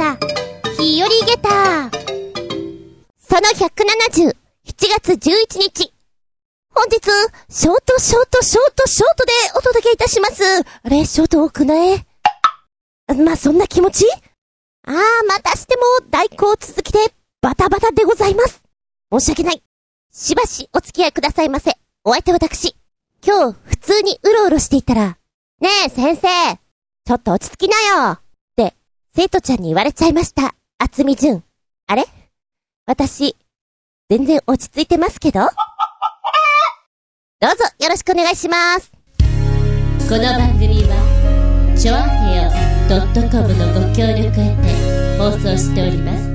だ。日和ゲタその170、7月11日。本日、ショートショートショートショートでお届けいたします。あれ、ショート多くない？まあ、そんな気持ち？ああ、またしても代行続きでバタバタでございます。申し訳ない。しばしお付き合いくださいませ。お相手私。今日、普通にうろうろしていたら、ねえ、先生ちょっと落ち着きなよ、生徒ちゃんに言われちゃいました。あつみじゅん。あれ？私、全然落ち着いてますけど？どうぞよろしくお願いします。この番組は、ちょあへよ .com のご協力へて放送しております。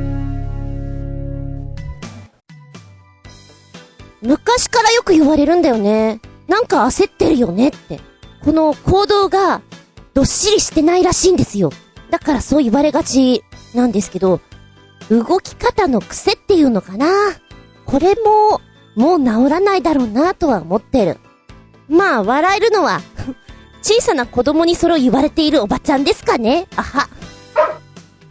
昔からよく言われるんだよね。なんか焦ってるよねって。この行動がどっしりしてないらしいんですよ。だからそう言われがちなんですけど、動き方の癖っていうのかな。これも、もう治らないだろうなとは思ってる。まあ、笑えるのは 小さな子供にそれを言われているおばちゃんですかねあは。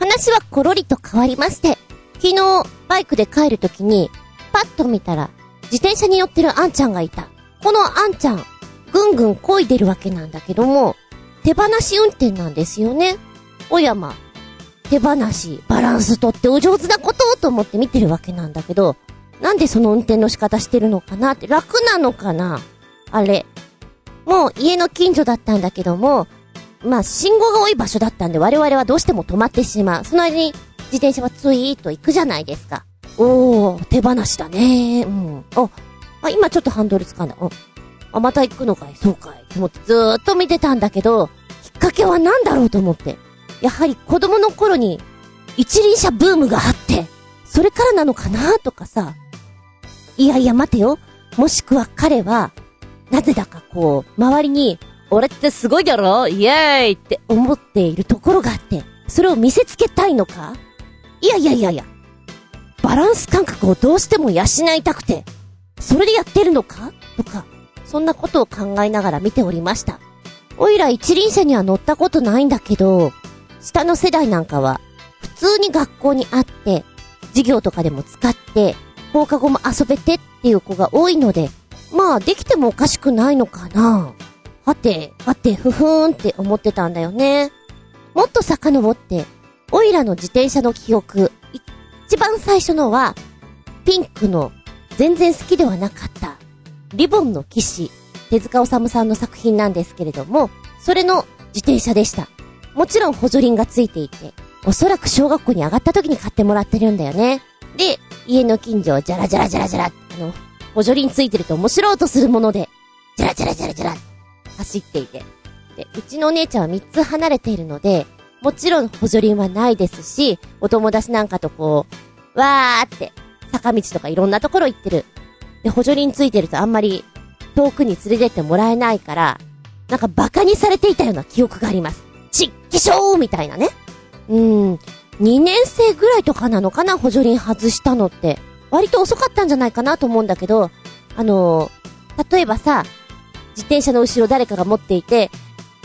話はコロリと変わりまして、昨日、バイクで帰るときに、パッと見たら、自転車に乗ってるあんちゃんがいた。このあんちゃん、ぐんぐん漕いでるわけなんだけども、手放し運転なんですよね。おやま、手放し、バランスとってお上手なことをと思って見てるわけなんだけど、なんでその運転の仕方してるのかなって楽なのかな？あれ。もう家の近所だったんだけども、まあ信号が多い場所だったんで我々はどうしても止まってしまう。その間に自転車はツイーと行くじゃないですか。おー、手放しだねうん。あ、あ、今ちょっとハンドル掴んだ。うん。あ、また行くのかい？そうかい。と思ってずーっと見てたんだけど、きっかけは何だろうと思って。やはり子供の頃に一輪車ブームがあって、それからなのかなとかさ。いやいや待てよ。もしくは彼は、なぜだかこう、周りに、俺ってすごいだろ？イエーイって思っているところがあって、それを見せつけたいのか？いやいやいやいや。バランス感覚をどうしても養いたくて、それでやってるのか？とか、そんなことを考えながら見ておりました。おいら一輪車には乗ったことないんだけど、下の世代なんかは、普通に学校にあって、授業とかでも使って、放課後も遊べてっていう子が多いので、まあ、できてもおかしくないのかな。はて、はて、ふふーんって思ってたんだよね。もっと遡って、おいらの自転車の記憶、一番最初のは、ピンクの全然好きではなかった、リボンの騎士、手塚治虫さんの作品なんですけれども、それの自転車でした。もちろん補助輪がついていて、おそらく小学校に上がった時に買ってもらってるんだよね。で、家の近所をジャラジャラジャラジャラ、あの、補助輪ついてると面白いとするもので、ジャラジャラジャラジャラ、走っていて。で、うちのお姉ちゃんは3つ離れているので、もちろん補助輪はないですし、お友達なんかとこう、わーって、坂道とかいろんなところ行ってる。で、補助輪ついてるとあんまり遠くに連れてってもらえないから、なんか馬鹿にされていたような記憶があります。ちっきしょーみたいなね。うん。2年生ぐらいとかなのかな補助輪外したのって。割と遅かったんじゃないかなと思うんだけど、あのー、例えばさ、自転車の後ろ誰かが持っていて、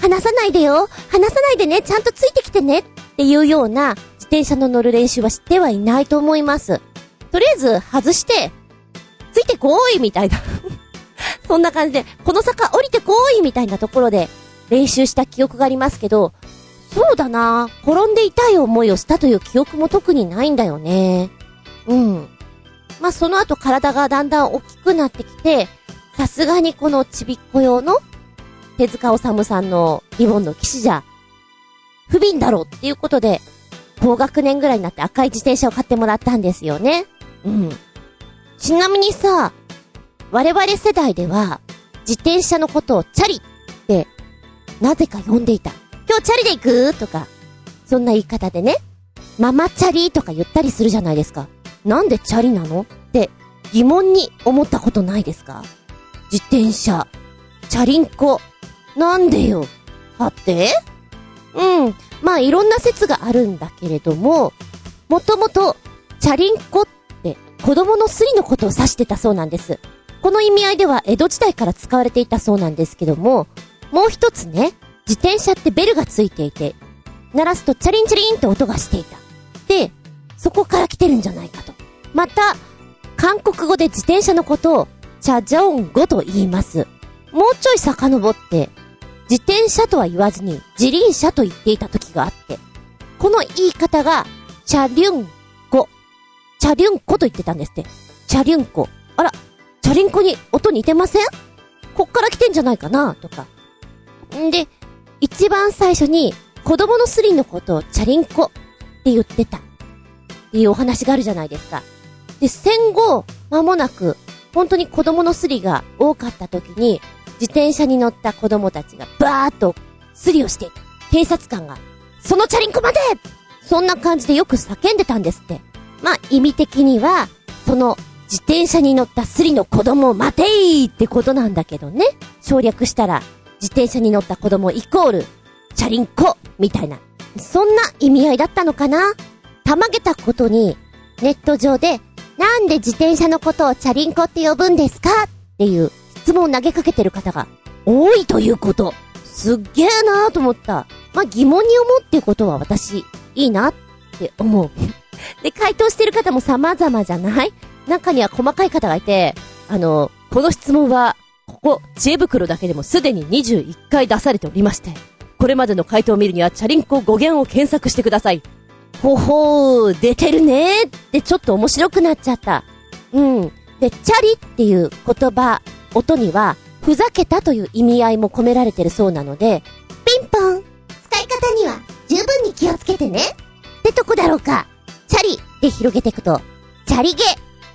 離さないでよ離さないでねちゃんとついてきてねっていうような自転車の乗る練習はしてはいないと思います。とりあえず外して、ついてこーいみたいな そんな感じで、この坂降りてこーいみたいなところで練習した記憶がありますけど、そうだな転んで痛い思いをしたという記憶も特にないんだよね。うん。まあ、その後体がだんだん大きくなってきて、さすがにこのちびっこ用の手塚治虫さんのリボンの騎士じゃ、不憫だろうっていうことで、高学年ぐらいになって赤い自転車を買ってもらったんですよね。うん。ちなみにさ、我々世代では、自転車のことをチャリって、なぜか呼んでいた。今日チャリで行く？とか、そんな言い方でね、ママチャリとか言ったりするじゃないですか。なんでチャリなの？って疑問に思ったことないですか？自転車、チャリンコ、なんでよ？はて？うん。まあいろんな説があるんだけれども、もともと、チャリンコって子供のスリのことを指してたそうなんです。この意味合いでは江戸時代から使われていたそうなんですけども、もう一つね、自転車ってベルがついていて、鳴らすとチャリンチャリンって音がしていた。でそこから来てるんじゃないかと。また、韓国語で自転車のことを、チャジョン語と言います。もうちょい遡って、自転車とは言わずに、自輪車と言っていた時があって、この言い方が、チャリュンコ。チャリュンコと言ってたんですって。チャリュンコ。あら、チャリンコに音似てません？こっから来てんじゃないかな？とか。んで、一番最初に、子供のスリのことをチャリンコって言ってた。っていうお話があるじゃないですか。で、戦後、間もなく、本当に子供のスリが多かった時に、自転車に乗った子供たちがバーッとスリをしていた。警察官が、そのチャリンコまでそんな感じでよく叫んでたんですって。まあ、意味的には、その、自転車に乗ったスリの子供を待てーってことなんだけどね。省略したら、自転車に乗った子供イコール、チャリンコみたいな。そんな意味合いだったのかな？たまげたことに、ネット上で、なんで自転車のことをチャリンコって呼ぶんですか？っていう質問を投げかけてる方が多いということ。すっげえなーと思った。まあ、疑問に思うっていうことは私、いいなって思う。で、回答してる方も様々じゃない？中には細かい方がいて、あの、この質問は、ここ、知恵袋だけでもすでに21回出されておりまして、これまでの回答を見るには、チャリンコ語源を検索してください。ほほー、出てるねーってちょっと面白くなっちゃった。うん。で、チャリっていう言葉、音には、ふざけたという意味合いも込められてるそうなので、ピンポン使い方には十分に気をつけてねってとこだろうか。チャリで広げていくと、チャリゲ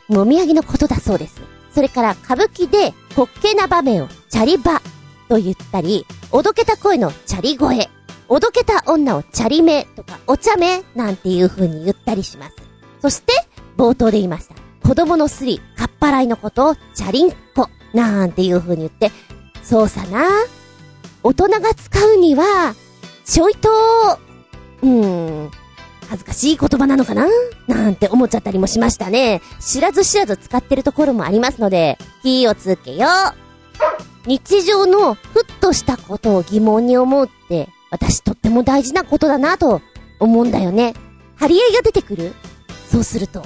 もみあげのことだそうです。それから歌舞伎で滑稽な場面をチャリバと言ったり、おどけた声のチャリ声、おどけた女をチャリメとかお茶目なんていう風に言ったりします。そして、冒頭で言いました。子供のスリ、かっぱらいのことをチャリンコなんていう風に言って、そうさな。大人が使うには、ちょいと、うーん、恥ずかしい言葉なのかな？なんて思っちゃったりもしましたね。知らず知らず使ってるところもありますので、気をつけよう。日常のふっとしたことを疑問に思うって、私とっても大事なことだなと思うんだよね。張り合いが出てくる？そうすると。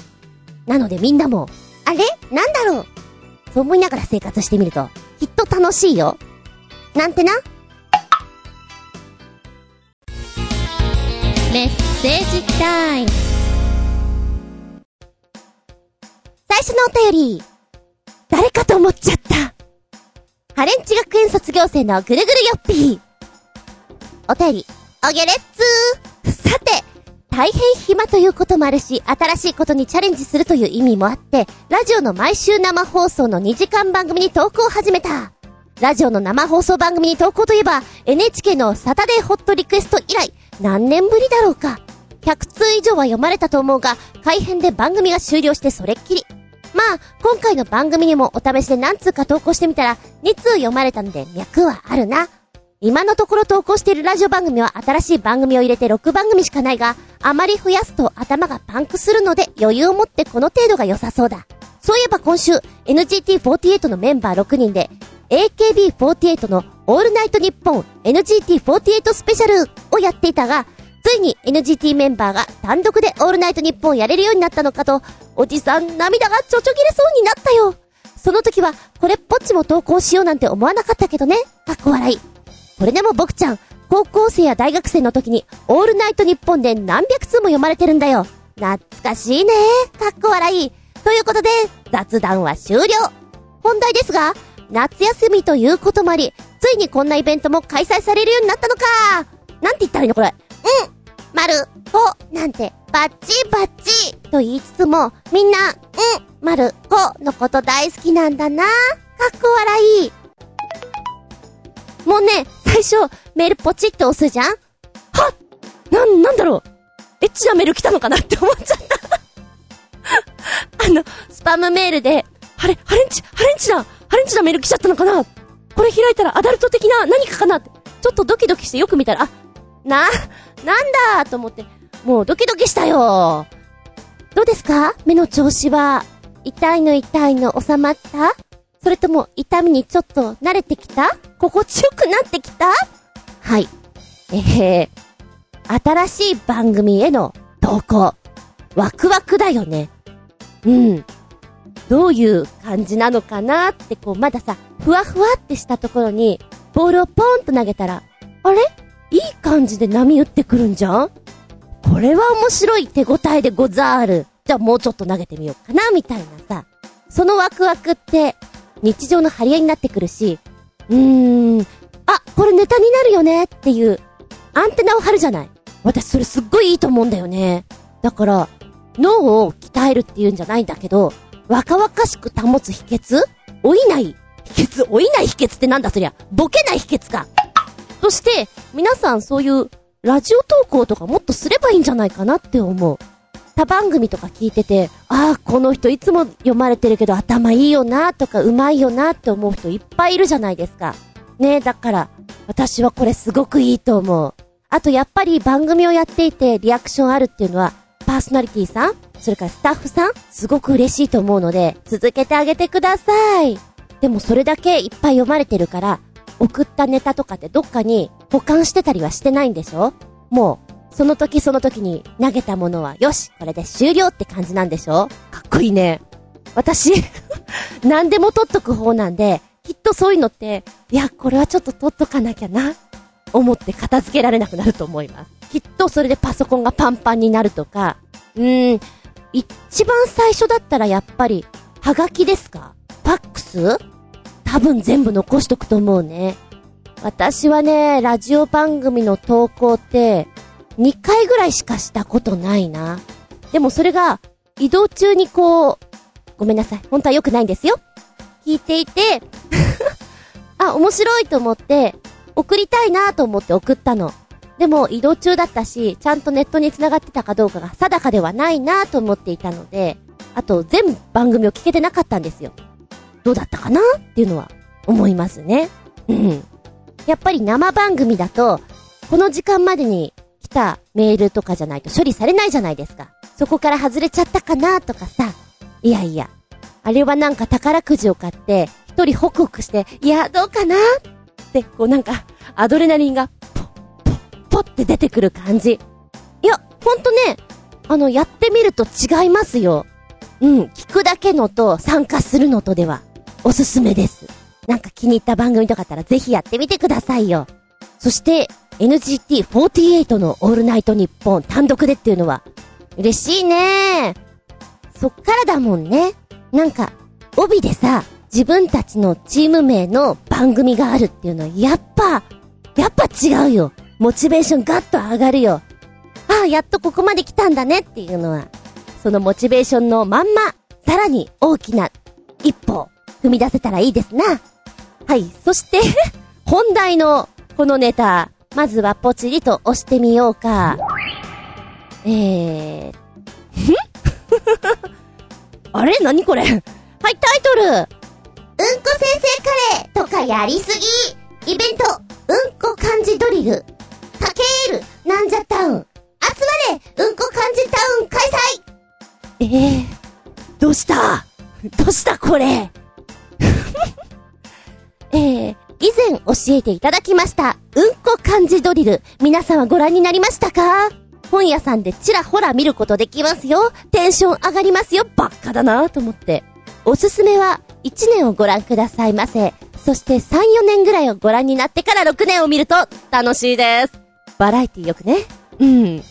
なのでみんなも、あれ？なんだろう？そう思いながら生活してみると、きっと楽しいよ。なんてな？メッセージタイム。最初のお便り。誰かと思っちゃった。ハレンチ学園卒業生のぐるぐるよっぴー。お便り、おげれっつー。さて、大変暇ということもあるし、新しいことにチャレンジするという意味もあって、ラジオの毎週生放送の2時間番組に投稿を始めた。ラジオの生放送番組に投稿といえば、NHK のサタデーホットリクエスト以来、何年ぶりだろうか。100通以上は読まれたと思うが、改編で番組が終了してそれっきり。まあ、今回の番組にもお試しで何通か投稿してみたら、2通読まれたので脈はあるな。今のところ投稿しているラジオ番組は新しい番組を入れて6番組しかないが、あまり増やすと頭がパンクするので余裕を持ってこの程度が良さそうだ。そういえば今週、NGT48 のメンバー6人で、AKB48 のオールナイトニッポン NGT48 スペシャルをやっていたが、ついに NGT メンバーが単独でオールナイトニッポンをやれるようになったのかと、おじさん涙がちょちょぎれそうになったよ。その時は、これっぽっちも投稿しようなんて思わなかったけどね。かっこ笑い。これでも僕ちゃん、高校生や大学生の時に、オールナイトニッポンで何百通も読まれてるんだよ。懐かしいね。かっこ笑い。ということで、雑談は終了。本題ですが、夏休みということもあり、ついにこんなイベントも開催されるようになったのか。なんて言ったらいいのこれ。うん。丸、こ、なんて、バッチバッチと言いつつも、みんな、うん、丸、このこと大好きなんだな。かっこ笑い。もうね、最初、メールポチッと押すじゃんはっなん、なんだろうエッチなメール来たのかなって思っちゃった。あの、スパムメールで、ハレ、ハレンチ、ハレンチな、ハレンチなメール来ちゃったのかなこれ開いたらアダルト的な何かかな、ちょっとドキドキしてよく見たら、あ、な、なんだと思って、もうドキドキしたよ。どうですか？目の調子は、痛いの痛いの収まった？それとも痛みにちょっと慣れてきた？心地よくなってきた？はい。えー、新しい番組への投稿。ワクワクだよね。うん。どういう感じなのかなって、こう、まださ、ふわふわってしたところに、ボールをポンと投げたら、あれ？いい感じで波打ってくるんじゃん？これは面白い手応えでござる。じゃあもうちょっと投げてみようかな、みたいなさ。そのワクワクって、日常の張り合いになってくるし、うーん、あ、これネタになるよねっていう、アンテナを張るじゃない。私それすっごいいいと思うんだよね。だから、脳を鍛えるっていうんじゃないんだけど、若々しく保つ秘訣？老いない秘訣？老いない秘訣ってなんだそりゃ。ボケない秘訣か。そして、皆さんそういう、ラジオ投稿とかもっとすればいいんじゃないかなって思う。他番組とか聞いてて、ああ、この人いつも読まれてるけど頭いいよなとかうまいよなって思う人いっぱいいるじゃないですか。ねえ、だから、私はこれすごくいいと思う。あとやっぱり番組をやっていてリアクションあるっていうのは、パーソナリティさんそれからスタッフさんすごく嬉しいと思うので、続けてあげてください。でもそれだけいっぱい読まれてるから、送ったネタとかってどっかに保管してたりはしてないんでしょ？もう、その時その時に投げたものは、よしこれで終了って感じなんでしょ？かっこいいね。私、何でも取っとく方なんで、きっとそういうのって、いや、これはちょっと取っとかなきゃな、思って片付けられなくなると思います。きっとそれでパソコンがパンパンになるとか、うーん、一番最初だったらやっぱり、はがきですか？ファックス？多分全部残しとくと思うね。私はね、ラジオ番組の投稿って、2回ぐらいしかしたことないな。でもそれが、移動中にこう、ごめんなさい。本当は良くないんですよ。聞いていて、あ、面白いと思って、送りたいなと思って送ったの。でも移動中だったし、ちゃんとネットに繋がってたかどうかが定かではないなと思っていたので、あと全番組を聞けてなかったんですよ。どうだったかな？っていうのは思いますね。うん。やっぱり生番組だと、この時間までに来たメールとかじゃないと処理されないじゃないですか。そこから外れちゃったかなとかさ。いやいや。あれはなんか宝くじを買って、一人ホクホクして、いや、どうかな？って、こうなんか、アドレナリンが、ポッ、ポッ、ポッって出てくる感じ。いや、ほんとね、あの、やってみると違いますよ。うん、聞くだけのと参加するのとでは、おすすめです。なんか気に入った番組とかあったらぜひやってみてくださいよ。そして、NGT48 のオールナイトニッポン単独でっていうのは、嬉しいねそっからだもんね。なんか、帯でさ、自分たちのチーム名の番組があるっていうのは、やっぱ、やっぱ違うよ。モチベーションガッと上がるよ。ああ、やっとここまで来たんだねっていうのは、そのモチベーションのまんま、さらに大きな一歩、踏み出せたらいいですな。はい、そして、本題のこのネタ、まずはポチリと押してみようか。えー、ん？あれ？何これ？はい、タイトル。うんこ先生カレーとかやりすぎ。イベント、うんこ漢字ドリル、たけーる、なんじゃタウン、集まれ、うんこ漢字タウン開催。えー、どうした？どうしたこれ？えー、以前教えていただきました、うんこ漢字ドリル、皆さんはご覧になりましたか？本屋さんでちらほら見ることできますよ。テンション上がりますよ。ばっかだなと思って。おすすめは、1年をご覧くださいませ。そして3、4年ぐらいをご覧になってから6年を見ると楽しいです。バラエティよくね。うん。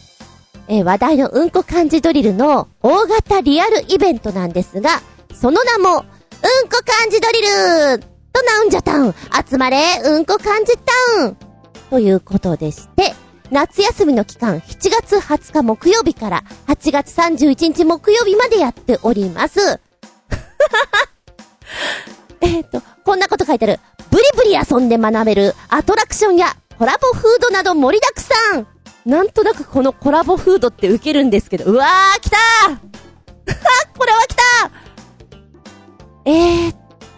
えー話題のうんこ漢字ドリルの大型リアルイベントなんですが、その名も、うんこ漢字ドリルとなんじゃタウン集まれ、うんこ漢字タウン。ということでして、夏休みの期間、7月20日木曜日から8月31日木曜日までやっております。えっと、こんなこと書いてある。ブリブリ遊んで学べる。アトラクションやコラボフードなど盛りだくさん。なんとなくこのコラボフードって受けるんですけど、うわー、来たー。これは来たー。えーっ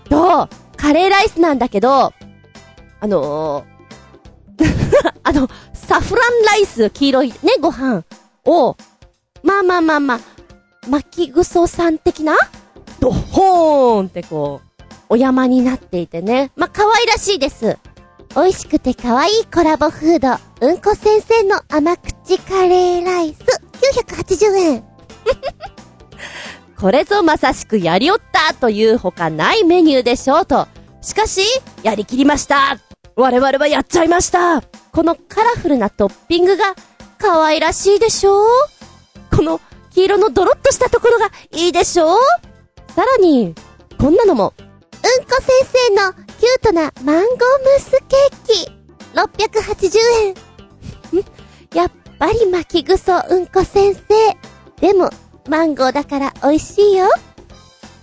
と、カレーライスなんだけど、あのー、あの、サフランライス、黄色いね、ご飯を、まあまあまあまあ、巻きぐそさん的なドホーンってこう、お山になっていてね。まあ、可愛らしいです。美味しくて可愛いコラボフード、うんこ先生の甘口カレーライス、980円。これぞまさしくやりおったというほかないメニューでしょうと。しかし、やりきりました我々はやっちゃいましたこのカラフルなトッピングが可愛らしいでしょうこの黄色のドロッとしたところがいいでしょうさらに、こんなのも。うんこ先生のキュートなマンゴームースケーキ。680円。やっぱり巻きぐそうんこ先生。でも、マンゴーだから美味しいよ。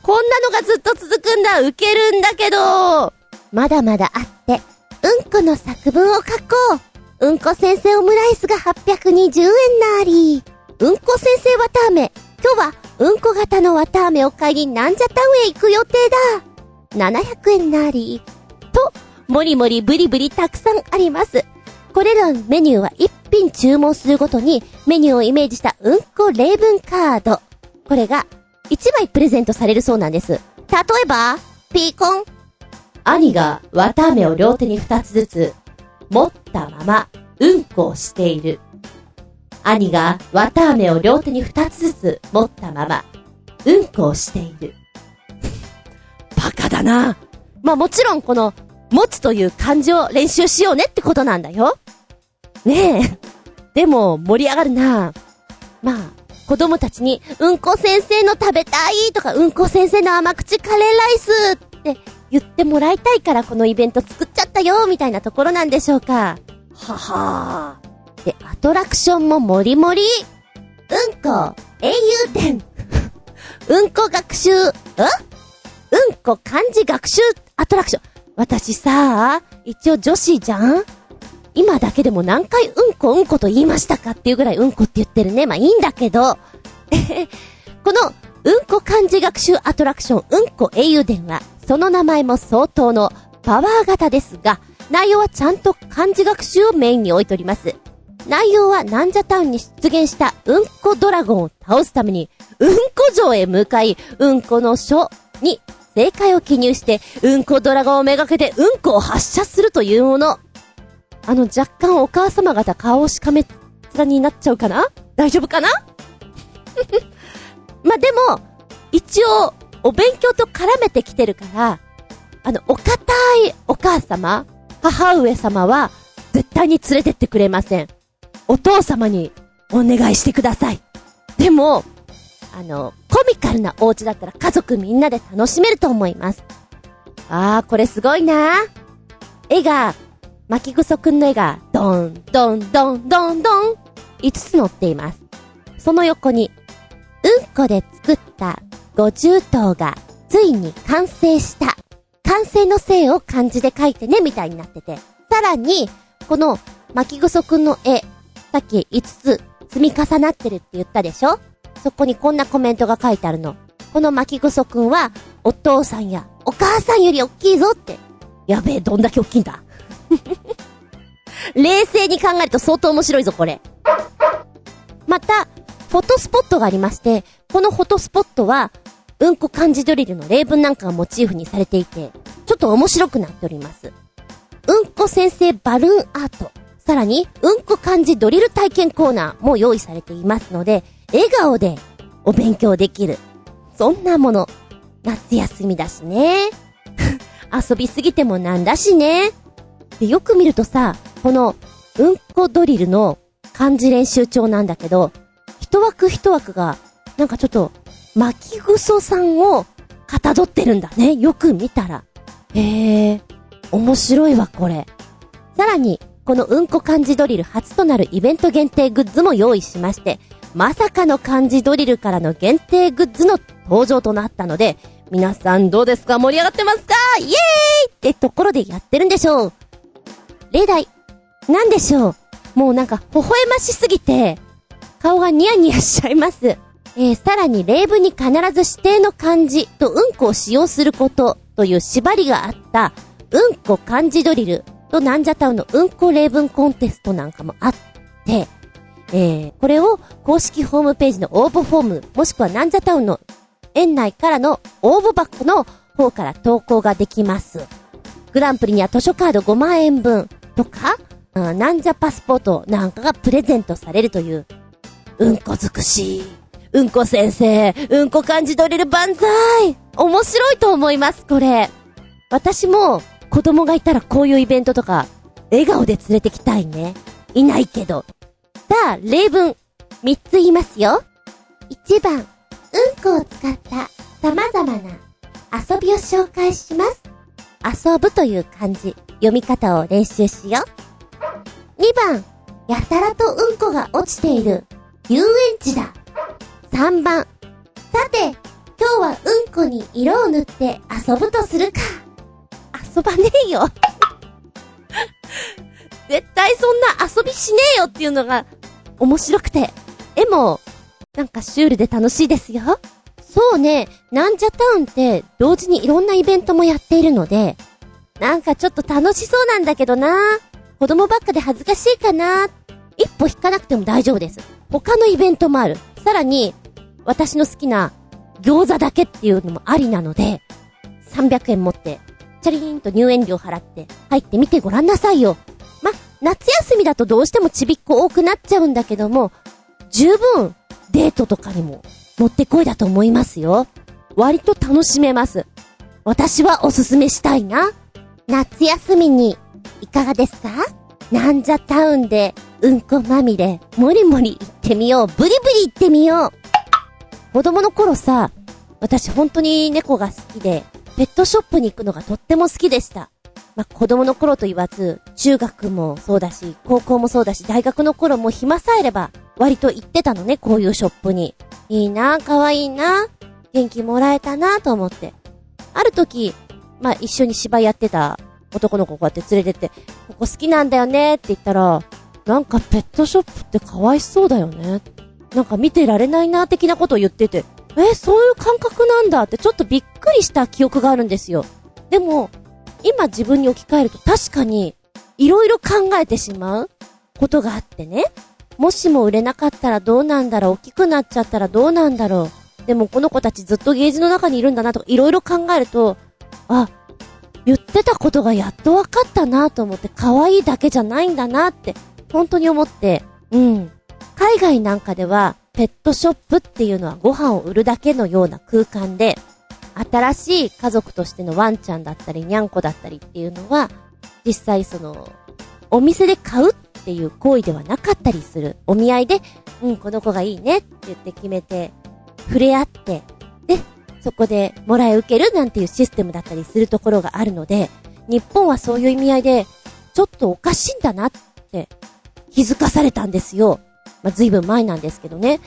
こんなのがずっと続くんだ。ウケるんだけど。まだまだあって、うんこの作文を書こう。うんこ先生オムライスが820円なり。うんこ先生わたあめ。今日は、うんこ型のわたあめを買いになんじゃタウンへ行く予定だ。700円なり。と、もりもりブリブリたくさんあります。これらのメニューは一品注文するごとにメニューをイメージしたうんこ例文カード。これが1枚プレゼントされるそうなんです。例えば、ピーコン。兄が綿飴を両手に2つずつ持ったままうんこをしている。兄が綿飴を両手に2つずつ持ったままうんこをしている。バカだな。まあもちろんこの持つという漢字を練習しようねってことなんだよ。ねえ。でも、盛り上がるなまあ、子供たちに、うんこ先生の食べたいとか、うんこ先生の甘口カレーライスって言ってもらいたいからこのイベント作っちゃったよみたいなところなんでしょうか。ははー。で、アトラクションももりもり。うんこ、英雄伝。うんこ学習、ん？うんこ漢字学習アトラクション。私さ、一応女子じゃん？今だけでも何回うんこうんこと言いましたかっていうぐらいうんこって言ってるね。まあいいんだけど、このうんこ漢字学習アトラクションうんこ英雄伝は、その名前も相当のパワー型ですが、内容はちゃんと漢字学習をメインに置いております。内容はナンジャタウンに出現したうんこドラゴンを倒すために、うんこ城へ向かい、うんこの書に正解を記入して、うんこドラゴンをめがけてうんこを発射するというもの。あの、若干お母様方顔をしかめ面になっちゃうかな？大丈夫かな？まあ、でも、一応、お勉強と絡めてきてるから、あの、お堅いお母様、母上様は、絶対に連れてってくれません。お父様に、お願いしてください。でも、あの、コミカルなお家だったら家族みんなで楽しめると思います。あー、これすごいな絵が巻きぐそくんの絵が、ドン、ドン、ドン、ドン、ドン、5つ載っています。その横に、うんこで作った五重塔が、ついに完成した。完成の性を漢字で書いてね、みたいになってて。さらに、この、巻きぐそくんの絵、さっき5つ積み重なってるって言ったでしょ？そこにこんなコメントが書いてあるの。この巻きぐそくんは、お父さんやお母さんより大きいぞって。やべえ、どんだけ大きいんだ。冷静に考えると相当面白いぞ、これ。また、フォトスポットがありまして、このフォトスポットは、うんこ漢字ドリルの例文なんかがモチーフにされていて、ちょっと面白くなっております。うんこ先生バルーンアート。さらに、うんこ漢字ドリル体験コーナーも用意されていますので、笑顔でお勉強できる。そんなもの。夏休みだしね。遊びすぎてもなんだしね。で、よく見るとさ、この、うんこドリルの漢字練習帳なんだけど、一枠一枠が、なんかちょっと、巻きぐそさんをかたどってるんだね。よく見たら。へえ、面白いわ、これ。さらに、このうんこ漢字ドリル初となるイベント限定グッズも用意しまして、まさかの漢字ドリルからの限定グッズの登場となったので、皆さんどうですか？盛り上がってますか？イエーイってところでやってるんでしょう。例題。なんでしょう？もうなんか、微笑ましすぎて、顔がニヤニヤしちゃいます。えー、さらに例文に必ず指定の漢字とうんこを使用することという縛りがあった、うんこ漢字ドリルとなんじゃタウンのうんこ例文コンテストなんかもあって、えー、これを公式ホームページの応募フォーム、もしくはなんじゃタウンの園内からの応募箱の方から投稿ができます。グランプリには図書カード5万円分とか、なんじゃパスポートなんかがプレゼントされるという、うんこ尽くし、うんこ先生、うんこ感じ取れる万歳面白いと思います、これ。私も子供がいたらこういうイベントとか、笑顔で連れてきたいね。いないけど。さあ、例文、三つ言いますよ。一番、うんこを使った様々な遊びを紹介します。遊ぶという漢字、読み方を練習しよう。2番、やたらとうんこが落ちている遊園地だ。3番、さて、今日はうんこに色を塗って遊ぶとするか。遊ばねえよ。絶対そんな遊びしねえよっていうのが面白くて、絵もなんかシュールで楽しいですよ。そうね、なんじゃタウンって同時にいろんなイベントもやっているので、なんかちょっと楽しそうなんだけどな子供ばっかで恥ずかしいかな一歩引かなくても大丈夫です。他のイベントもある。さらに、私の好きな餃子だけっていうのもありなので、300円持って、チャリーンと入園料払って入ってみてごらんなさいよ。夏休みだとどうしてもちびっこ多くなっちゃうんだけども、十分デートとかにももってこいだと思いますよ。割と楽しめます。私はおすすめしたいな。夏休みに、いかがですか？なんじゃタウンで、うんこまみれ、もりもり行ってみよう。ブリブリ行ってみよう。子供の頃さ、私本当に猫が好きで、ペットショップに行くのがとっても好きでした。まあ、子供の頃と言わず、中学もそうだし、高校もそうだし、大学の頃も暇さえれば、割と行ってたのね、こういうショップに。いいな、可愛いな、元気もらえたな、と思って。ある時、まあ、一緒に芝居やってた男の子こうやって連れてって、ここ好きなんだよねって言ったら、なんかペットショップってかわいそうだよね。なんか見てられないな、的なことを言ってて、え、そういう感覚なんだってちょっとびっくりした記憶があるんですよ。でも、今自分に置き換えると確かに、いろいろ考えてしまうことがあってね。もしも売れなかったらどうなんだろう大きくなっちゃったらどうなんだろうでもこの子たちずっとゲージの中にいるんだなとか、いろいろ考えると、あ、言ってたことがやっと分かったなと思って、可愛いだけじゃないんだなって、本当に思って、うん。海外なんかでは、ペットショップっていうのはご飯を売るだけのような空間で、新しい家族としてのワンちゃんだったり、にゃんこだったりっていうのは、実際その、お店で買うっていう行為ではなかったりする。お見合いで、うん、この子がいいねって言って決めて、触れ合って、で、そこでもらい受けるなんていうシステムだったりするところがあるので、日本はそういう意味合いで、ちょっとおかしいんだなって気づかされたんですよ。まあ、随分前なんですけどね。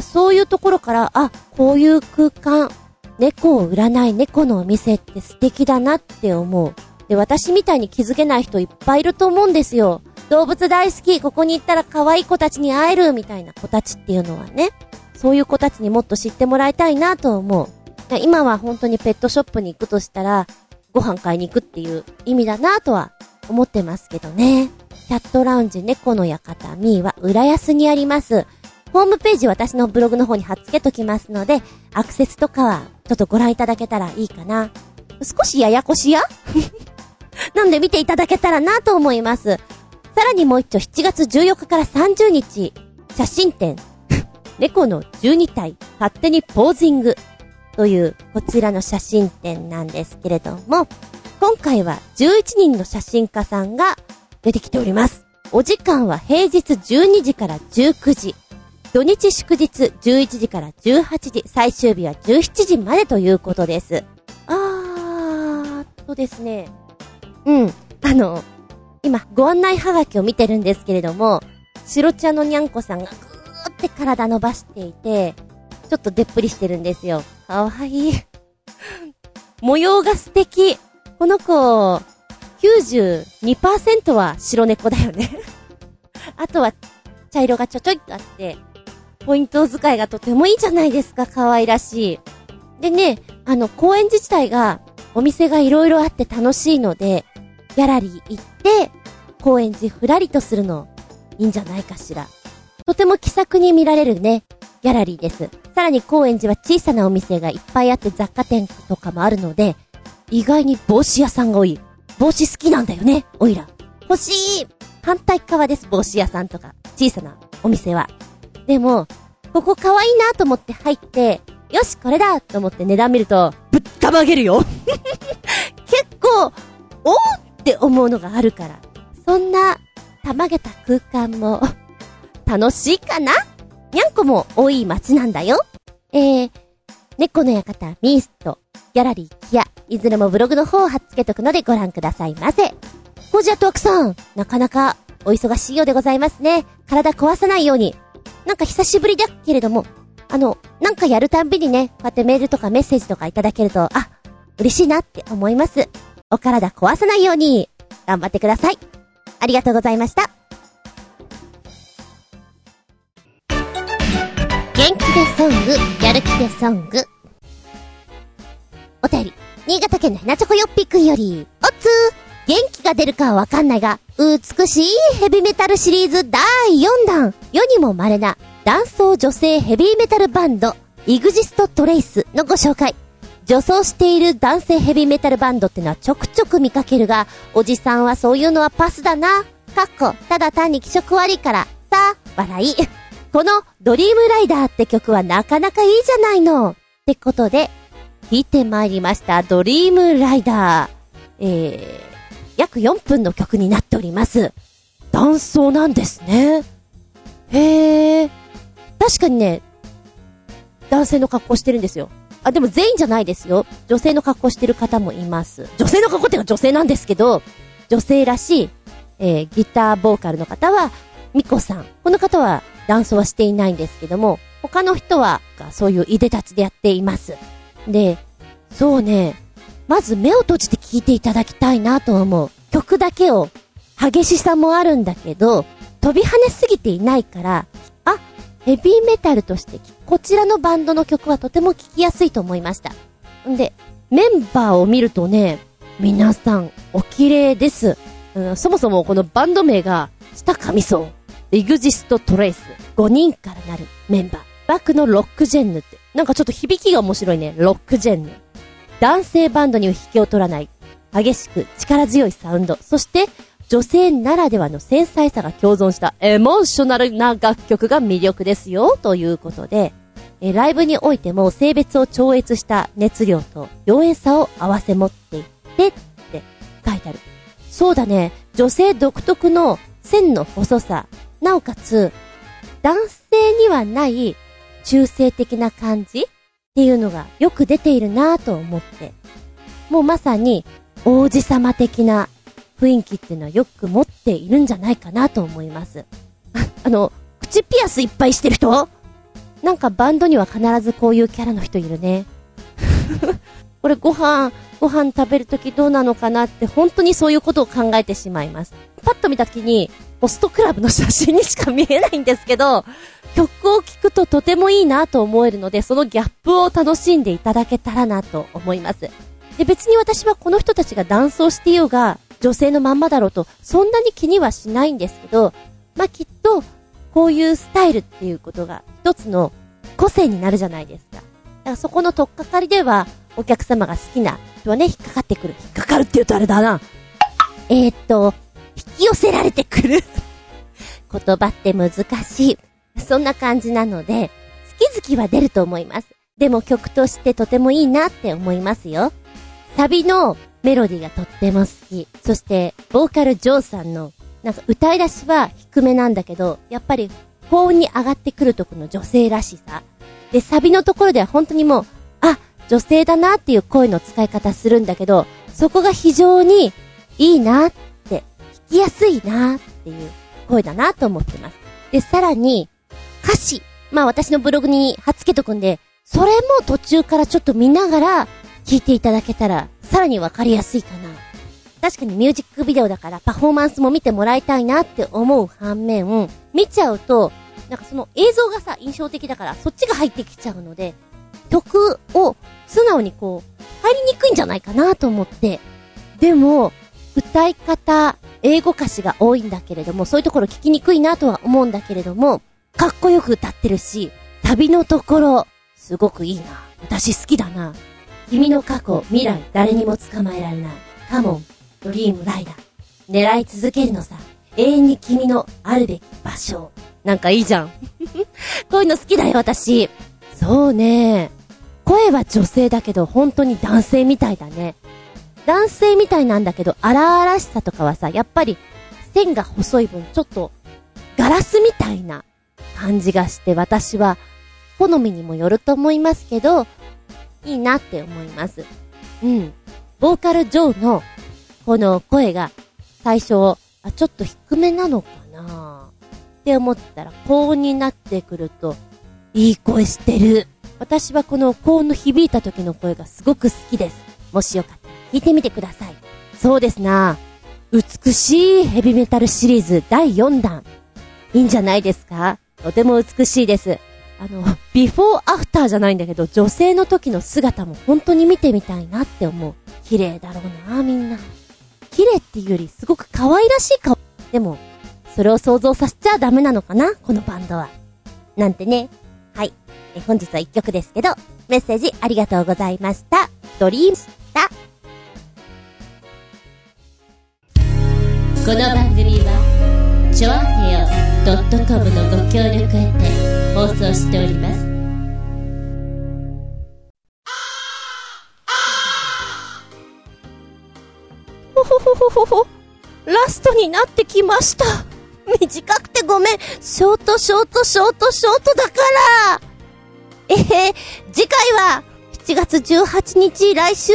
そういうところから、あ、こういう空間、猫を売らない猫のお店って素敵だなって思う。で、私みたいに気づけない人いっぱいいると思うんですよ。動物大好き、ここに行ったら可愛い子たちに会える、みたいな子たちっていうのはね。そういう子たちにもっと知ってもらいたいなと思う。今は本当にペットショップに行くとしたら、ご飯買いに行くっていう意味だなとは思ってますけどね。キャットラウンジ猫の館ミーは浦安にあります。ホームページ私のブログの方に貼っ付けときますので、アクセスとかはちょっとご覧いただけたらいいかな。少しややこしや？なんで見ていただけたらなと思います。さらにもう一丁7月14日から30日、写真展、猫の12体、勝手にポージングというこちらの写真展なんですけれども、今回は11人の写真家さんが出てきております。お時間は平日12時から19時、土日祝日11時から18時、最終日は17時までということです。あーとですね、うん、あの、今、ご案内はがきを見てるんですけれども、白茶のにゃんこさんがぐーって体伸ばしていて、ちょっとでっぷりしてるんですよ。かわいい。模様が素敵。この子、92%は白猫だよねあとは、茶色がちょちょいっとあって、ポイント使いがとてもいいじゃないですか、可愛らしい。でね、あの、公園自体が、お店が色々あって楽しいので、ギャラリー行って、高円寺ふらりとするの、いいんじゃないかしら。とても気さくに見られるね、ギャラリーです。さらに高円寺は小さなお店がいっぱいあって雑貨店とかもあるので、意外に帽子屋さんが多い。帽子好きなんだよね、おいら。欲しい反対側です、帽子屋さんとか。小さなお店は。でも、ここ可愛いなと思って入って、よし、これだと思って値段見ると、ぶったまげるよ 結構、おーって思うのがあるから。そんな、たまげた空間も、楽しいかな？にゃんこも多い街なんだよ。えー、猫の館、ミースト、ギャラリー、キア、いずれもブログの方を貼っつけとくのでご覧くださいませ。コージアトワクさん、なかなかお忙しいようでございますね。体壊さないように。なんか久しぶりだけれども、あの、なんかやるたんびにね、こうやってメールとかメッセージとかいただけると、あ、嬉しいなって思います。お体壊さないように、頑張ってください。ありがとうございました。元気でソング、やる気でソング。お便り、新潟県のヘナチョコヨッピーくんより、おつー元気が出るかはわかんないが、美しいヘビメタルシリーズ第4弾。世にも稀な、男装女性ヘビーメタルバンド、イグジストトレイスのご紹介。女装している男性ヘビーメタルバンドってのはちょくちょく見かけるが、おじさんはそういうのはパスだな。かっこ、ただ単に気色悪いから、さあ、笑い。このドリームライダーって曲はなかなかいいじゃないの。ってことで、弾いてまいりました。ドリームライダー。えー、約4分の曲になっております。男装なんですね。へー。確かにね、男性の格好してるんですよ。あ、でも全員じゃないですよ。女性の格好してる方もいます。女性の格好っていうか女性なんですけど、女性らしい、えー、ギターボーカルの方は、ミコさん。この方はダンスはしていないんですけども、他の人は、そういういでたちでやっています。で、そうね、まず目を閉じて聴いていただきたいなと思う。曲だけを、激しさもあるんだけど、飛び跳ねすぎていないから、あ、ヘビーメタルとして、こちらのバンドの曲はとても聴きやすいと思いました。んで、メンバーを見るとね、皆さん、お綺麗です。うん、そもそもこのバンド名が、下上層、エグジストトレイス、5人からなるメンバー。バックのロックジェンヌって、なんかちょっと響きが面白いね、ロックジェンヌ。男性バンドには引けを取らない、激しく力強いサウンド、そして女性ならではの繊細さが共存したエモーショナルな楽曲が魅力ですよ、ということで、えライブにおいても性別を超越した熱量と妖艶さを合わせ持っていってって書いてある。そうだね、女性独特の線の細さ、なおかつ、男性にはない中性的な感じ。っていうのがよく出ているなぁと思って。もうまさに王子様的な雰囲気っていうのはよく持っているんじゃないかなと思います。あ あの、口ピアスいっぱいしてる人？なんかバンドには必ずこういうキャラの人いるね。これご飯、ご飯食べるときどうなのかなって本当にそういうことを考えてしまいます。パッと見たときに、ホストクラブの写真にしか見えないんですけど、曲を聴くととてもいいなと思えるので、そのギャップを楽しんでいただけたらなと思います。で、別に私はこの人たちがダンスをしていようが、女性のまんまだろうと、そんなに気にはしないんですけど、まあ、きっと、こういうスタイルっていうことが一つの個性になるじゃないですか。だからそこの取っかかりでは、お客様が好きな人はね、引っかかってくる。引っかかるって言うとあれだな。えー、っと、引き寄せられてくる。言葉って難しい。そんな感じなので、好き好きは出ると思います。でも曲としてとてもいいなって思いますよ。サビのメロディーがとっても好き。そして、ボーカルジョーさんの、なんか歌い出しは低めなんだけど、やっぱり高音に上がってくるとこの女性らしさ。で、サビのところでは本当にもう、あ、女性だなっていう声の使い方するんだけど、そこが非常にいいなっ、きやすいなっていう声だなと思ってます。で、さらに、歌詞。まあ私のブログに貼っつけとくんで、それも途中からちょっと見ながら聞いていただけたら、さらにわかりやすいかな。確かにミュージックビデオだからパフォーマンスも見てもらいたいなって思う反面、見ちゃうと、なんかその映像がさ、印象的だからそっちが入ってきちゃうので、曲を素直にこう、入りにくいんじゃないかなと思って。でも、歌い方、英語歌詞が多いんだけれども、そういうところ聞きにくいなとは思うんだけれども、かっこよく歌ってるし、旅のところ、すごくいいな。私好きだな。君の過去、未来、誰にも捕まえられない。カモン、ドリームライダー。狙い続けるのさ。永遠に君のあるべき場所。なんかいいじゃん。こういうの好きだよ、私。そうね。声は女性だけど、本当に男性みたいだね。男性みたいなんだけど、荒々しさとかはさ、やっぱり、線が細い分、ちょっと、ガラスみたいな感じがして、私は、好みにもよると思いますけど、いいなって思います。うん。ボーカル・ジョーの、この声が、最初、あ、ちょっと低めなのかな？って思ったら、高音になってくると、いい声してる。私はこの高音の響いた時の声がすごく好きです。もしよかった聞いてみてください。そうですな美しいヘビメタルシリーズ第4弾。いいんじゃないですか？とても美しいです。あの、ビフォーアフターじゃないんだけど、女性の時の姿も本当に見てみたいなって思う。綺麗だろうな、みんな。綺麗っていうよりすごく可愛らしい顔。でも、それを想像させちゃダメなのかな？このバンドは。なんてね。はい。え本日は一曲ですけど、メッセージありがとうございました。ドリームこの番組は、ちょあへよ .com のご協力へて放送しております。ほほほほほほ。ラストになってきました。短くてごめん。ショート、ショート、ショート、ショートだから。えへ、次回は、7月18日来週。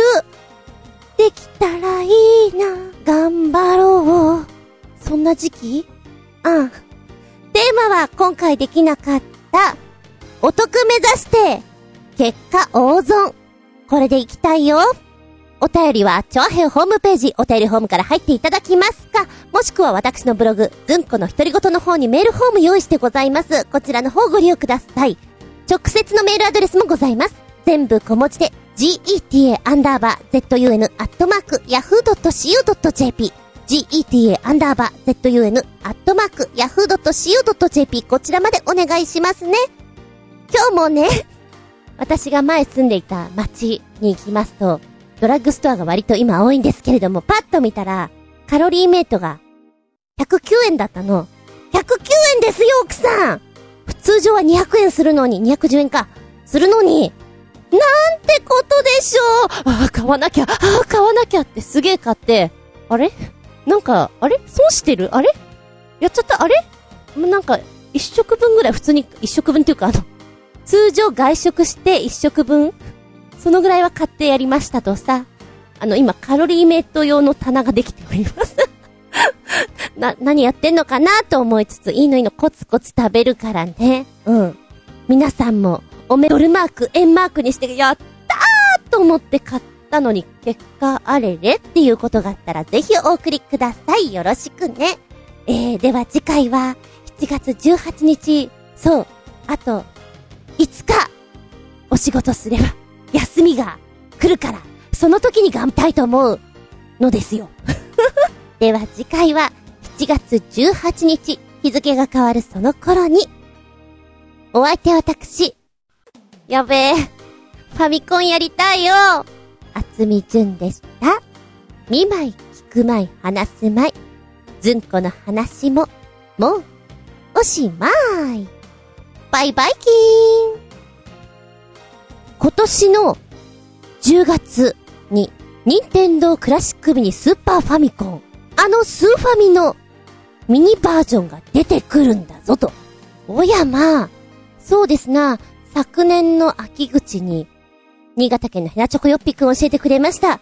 できたらいいな、頑張ろう。そんな時期？うん。テーマは今回できなかった、お得目指して、結果大損。これで行きたいよ。お便りは、チョアヘホームページ、お便りホームから入っていただきますか、もしくは私のブログ、ズンコの独り言の方にメールフォーム用意してございます。こちらの方ご利用ください。直接のメールアドレスもございます。全部小文字で、geta アンダーバー zun アットマーク yahoo.co.jp geta アンダーバー zun アットマーク yahoo.co.jp こちらまでお願いしますね。今日もね、私が前住んでいた街に行きますと、ドラッグストアが割と今多いんですけれども、パッと見たら、カロリーメイトが、109円だったの。109円ですよ、奥さん普通常は200円するのに、210円か。するのに、なんてことでしょう。ああ、買わなきゃ、ああ、買わなきゃってすげえ買って、あれ？なんか、あれ？損してる？あれ？やっちゃった？あれ？なんか、一食分ぐらい普通に、一食分っていうかあの、通常外食して一食分？そのぐらいは買ってやりましたとさ、あの、今、カロリーメイト用の棚ができております。な、何やってんのかなと思いつつ、いいのいいの、コツコツ食べるからね。うん。皆さんも、おめドルマーク、円マークにして、やったーと思って買ったのに、結果あれれっていうことがあったら、ぜひお送りください。よろしくね。えー、では次回は、7月18日、そう、あと、5日、お仕事すれば、休みが来るから、その時に頑張りたいと思うのですよ。では次回は7月18日、日付が変わるその頃に、お相手は私、やべえ、ファミコンやりたいよあつみじゅんでした。見舞い、聞く舞い、話す舞い。ずんこの話も、もう、おしまい。バイバイキーン今年の10月に、任天堂クラシックミニスーパーファミコン、あのスーファミのミニバージョンが出てくるんだぞと。おやまあ、そうですな、昨年の秋口に、新潟県のヘナチョコヨッピくん教えてくれました。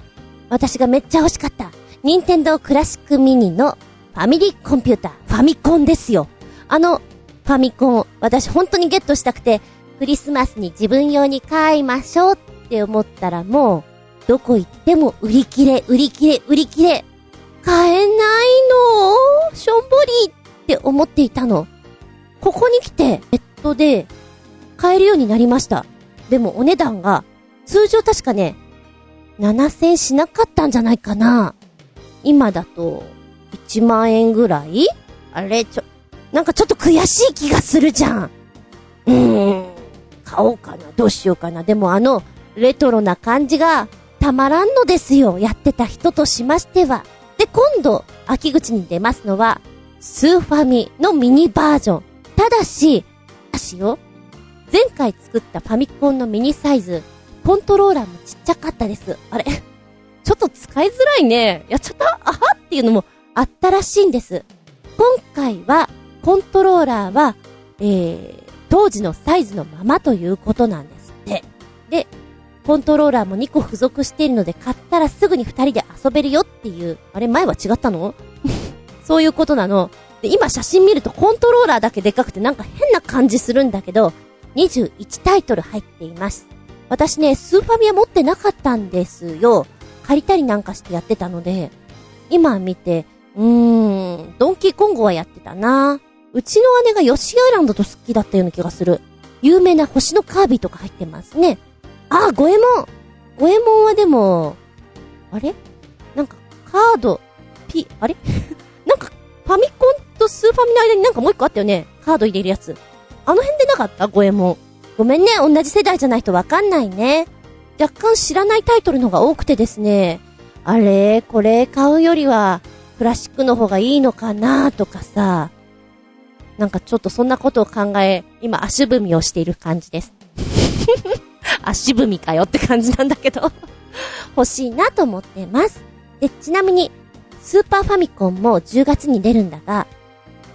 私がめっちゃ欲しかった。任天堂クラシックミニのファミリーコンピューター、ファミコンですよ。あの、ファミコン、私本当にゲットしたくて、クリスマスに自分用に買いましょうって思ったらもう、どこ行っても売り切れ、売り切れ、売り切れ。買えないのしょんぼりって思っていたの。ここに来て、ネットで買えるようになりました。でもお値段が、通常確かね、7000しなかったんじゃないかな。今だと、1万円ぐらい？あれ、ちょ、なんかちょっと悔しい気がするじゃん。うーん。買おうかな、どうしようかな。でもあの、レトロな感じが、たまらんのですよ。やってた人としましては。で、今度、秋口に出ますのは、スーファミのミニバージョン。ただし、ただしよ、前回作ったファミコンのミニサイズ、コントローラーもちっちゃかったです。あれ？ちょっと使いづらいね。やっちゃった？あは？っていうのもあったらしいんです。今回は、コントローラーは、えー、当時のサイズのままということなんですって。で、コントローラーも2個付属しているので買ったらすぐに2人で遊べるよっていう、あれ？前は違ったの？そういうことなの。で、今写真見るとコントローラーだけでかくてなんか変な感じするんだけど、21タイトル入っています。私ね、スーファミは持ってなかったんですよ。借りたりなんかしてやってたので、今見て、うーん、ドンキーコンゴはやってたな。うちの姉がヨシアイランドと好きだったような気がする。有名な星のカービィとか入ってますね。あ、ゴエモンゴエモンはでも、あれ？なんか、カード、ピ、あれ？なんか、ファミコンとスーファミの間になんかもう一個あったよねカード入れるやつ。あの辺でなかった？ゴエモン。ごめんね、同じ世代じゃないとわかんないね。若干知らないタイトルのが多くてですね。あれ、これ？買うよりは、クラシックの方がいいのかなとかさ。なんかちょっとそんなことを考え、今足踏みをしている感じです。足踏みかよって感じなんだけど 欲しいなと思ってます。で、ちなみに、スーパーファミコンも10月に出るんだが、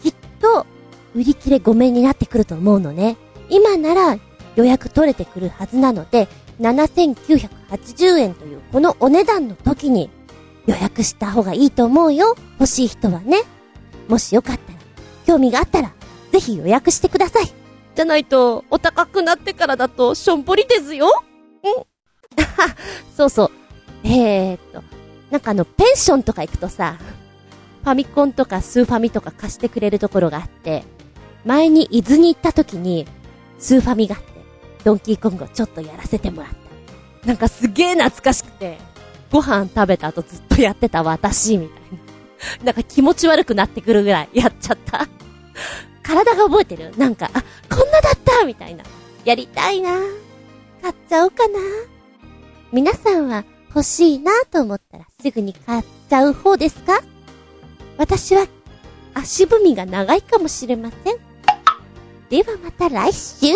きっと、売り切れごめんになってくると思うのね。今なら予約取れてくるはずなので、7980円というこのお値段の時に予約した方がいいと思うよ。欲しい人はね。もしよかったら、興味があったら、ぜひ予約してください。じゃないと、お高くなってからだと、しょんぼりですよ。うん。そうそう。えー、っと、なんかあの、ペンションとか行くとさ、ファミコンとかスーファミとか貸してくれるところがあって、前に伊豆に行った時に、スーファミがあって、ドンキーコングをちょっとやらせてもらった。なんかすげえ懐かしくて、ご飯食べた後ずっとやってた私、みたいな。なんか気持ち悪くなってくるぐらいやっちゃった。体が覚えてる？なんか、あ、こんなだったみたいな。やりたいな買っちゃおうかな皆さんは欲しいなと思ったらすぐに買っちゃう方ですか？私は足踏みが長いかもしれません。ではまた来週